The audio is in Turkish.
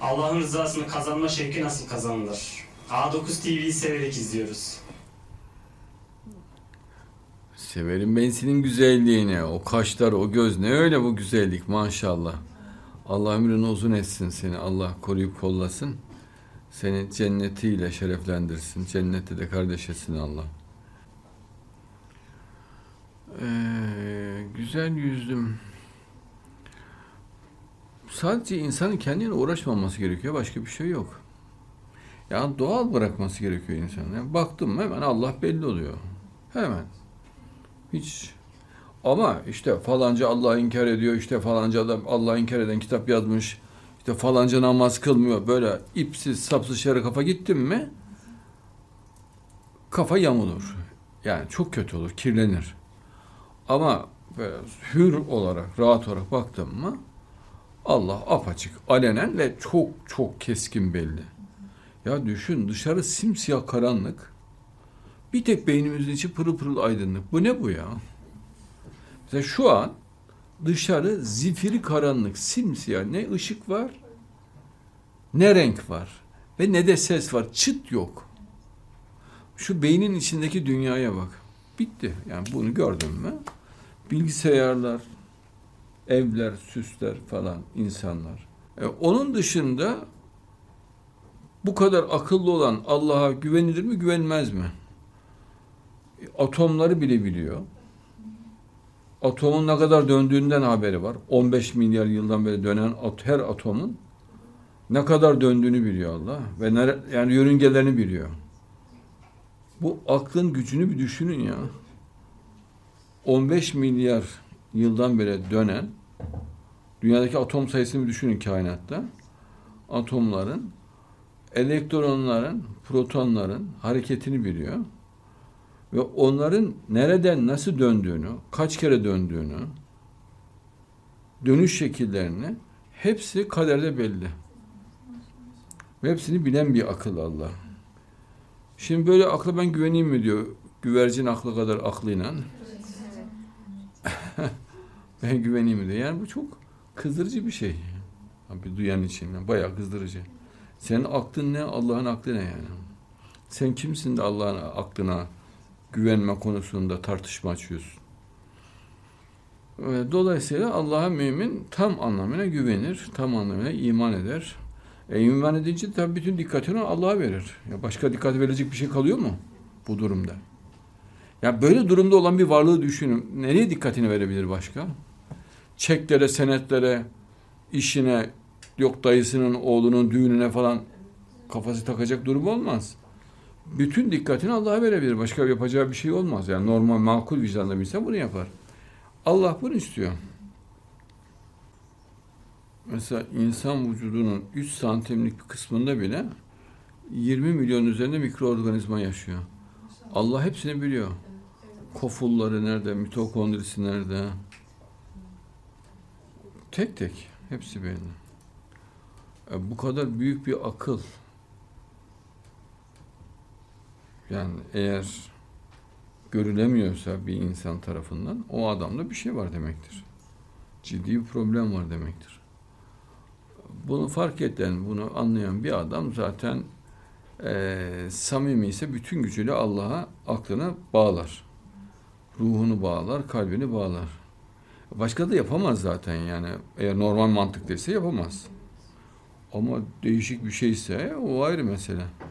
Allah'ın rızasını kazanma şevki nasıl kazanılır? A9 TV'yi severek izliyoruz. Severim ben senin güzelliğini. O kaşlar, o göz ne öyle bu güzellik maşallah. Allah ömrünü uzun etsin seni. Allah koruyup kollasın. Seni cennetiyle şereflendirsin. Cennette de kardeş etsin Allah. Ee, güzel yüzlüm. Sadece insanın kendine uğraşmaması gerekiyor. Başka bir şey yok. Yani doğal bırakması gerekiyor insanın. Yani baktım hemen Allah belli oluyor. Hemen. Hiç. Ama işte falanca Allah inkar ediyor, işte falanca adam Allah inkar eden kitap yazmış, işte falanca namaz kılmıyor. Böyle ipsiz sapsız yere kafa gittin mi kafa yamulur. Yani çok kötü olur, kirlenir. Ama hür olarak, rahat olarak baktım mı Allah apaçık, alenen ve çok çok keskin belli. Ya düşün dışarı simsiyah karanlık. Bir tek beynimizin içi pırıl pırıl aydınlık. Bu ne bu ya? Mesela şu an dışarı zifiri karanlık, simsiyah. Ne ışık var, ne renk var ve ne de ses var. Çıt yok. Şu beynin içindeki dünyaya bak. Bitti. Yani bunu gördün mü? Bilgisayarlar, evler, süsler falan, insanlar. E, onun dışında bu kadar akıllı olan Allah'a güvenilir mi, güvenmez mi? Atomları bile biliyor. Atomun ne kadar döndüğünden haberi var. 15 milyar yıldan beri dönen at, her atomun ne kadar döndüğünü biliyor Allah ve nere, yani yörüngelerini biliyor. Bu aklın gücünü bir düşünün ya. 15 milyar yıldan beri dönen dünyadaki atom sayısını düşünün kainatta. Atomların elektronların, protonların hareketini biliyor. Ve onların nereden nasıl döndüğünü, kaç kere döndüğünü, dönüş şekillerini hepsi kaderde belli. Ve hepsini bilen bir akıl Allah. Şimdi böyle akla ben güveneyim mi diyor. Güvercin aklı kadar aklıyla. ben güveneyim mi diyor. Yani bu çok kızdırıcı bir şey. Bir duyan için. Bayağı kızdırıcı. Senin aklın ne? Allah'ın aklı ne yani? Sen kimsin de Allah'ın aklına güvenme konusunda tartışma açıyorsun? Dolayısıyla Allah'a mümin tam anlamıyla güvenir, tam anlamıyla iman eder. E, iman edince tabii bütün dikkatini Allah'a verir. Ya başka dikkat verecek bir şey kalıyor mu bu durumda? Ya böyle durumda olan bir varlığı düşünün. Nereye dikkatini verebilir başka? Çeklere, senetlere, işine, yok dayısının oğlunun düğününe falan kafası takacak durum olmaz. Bütün dikkatini Allah'a verebilir. Başka yapacağı bir şey olmaz. Yani normal makul vicdanlı bir insan bunu yapar. Allah bunu istiyor. Mesela insan vücudunun 3 santimlik kısmında bile 20 milyon üzerinde mikroorganizma yaşıyor. Allah hepsini biliyor. Kofulları nerede, mitokondrisi nerede? Tek tek. Hepsi belli. E, bu kadar büyük bir akıl. Yani eğer görülemiyorsa bir insan tarafından o adamda bir şey var demektir. Ciddi bir problem var demektir. Bunu fark eden, bunu anlayan bir adam zaten e, samimi ise bütün gücüyle Allah'a aklını bağlar. Ruhunu bağlar, kalbini bağlar. Başka da yapamaz zaten yani. Eğer normal mantıklıysa yapamaz. Ama değişik bir şeyse o ayrı mesele.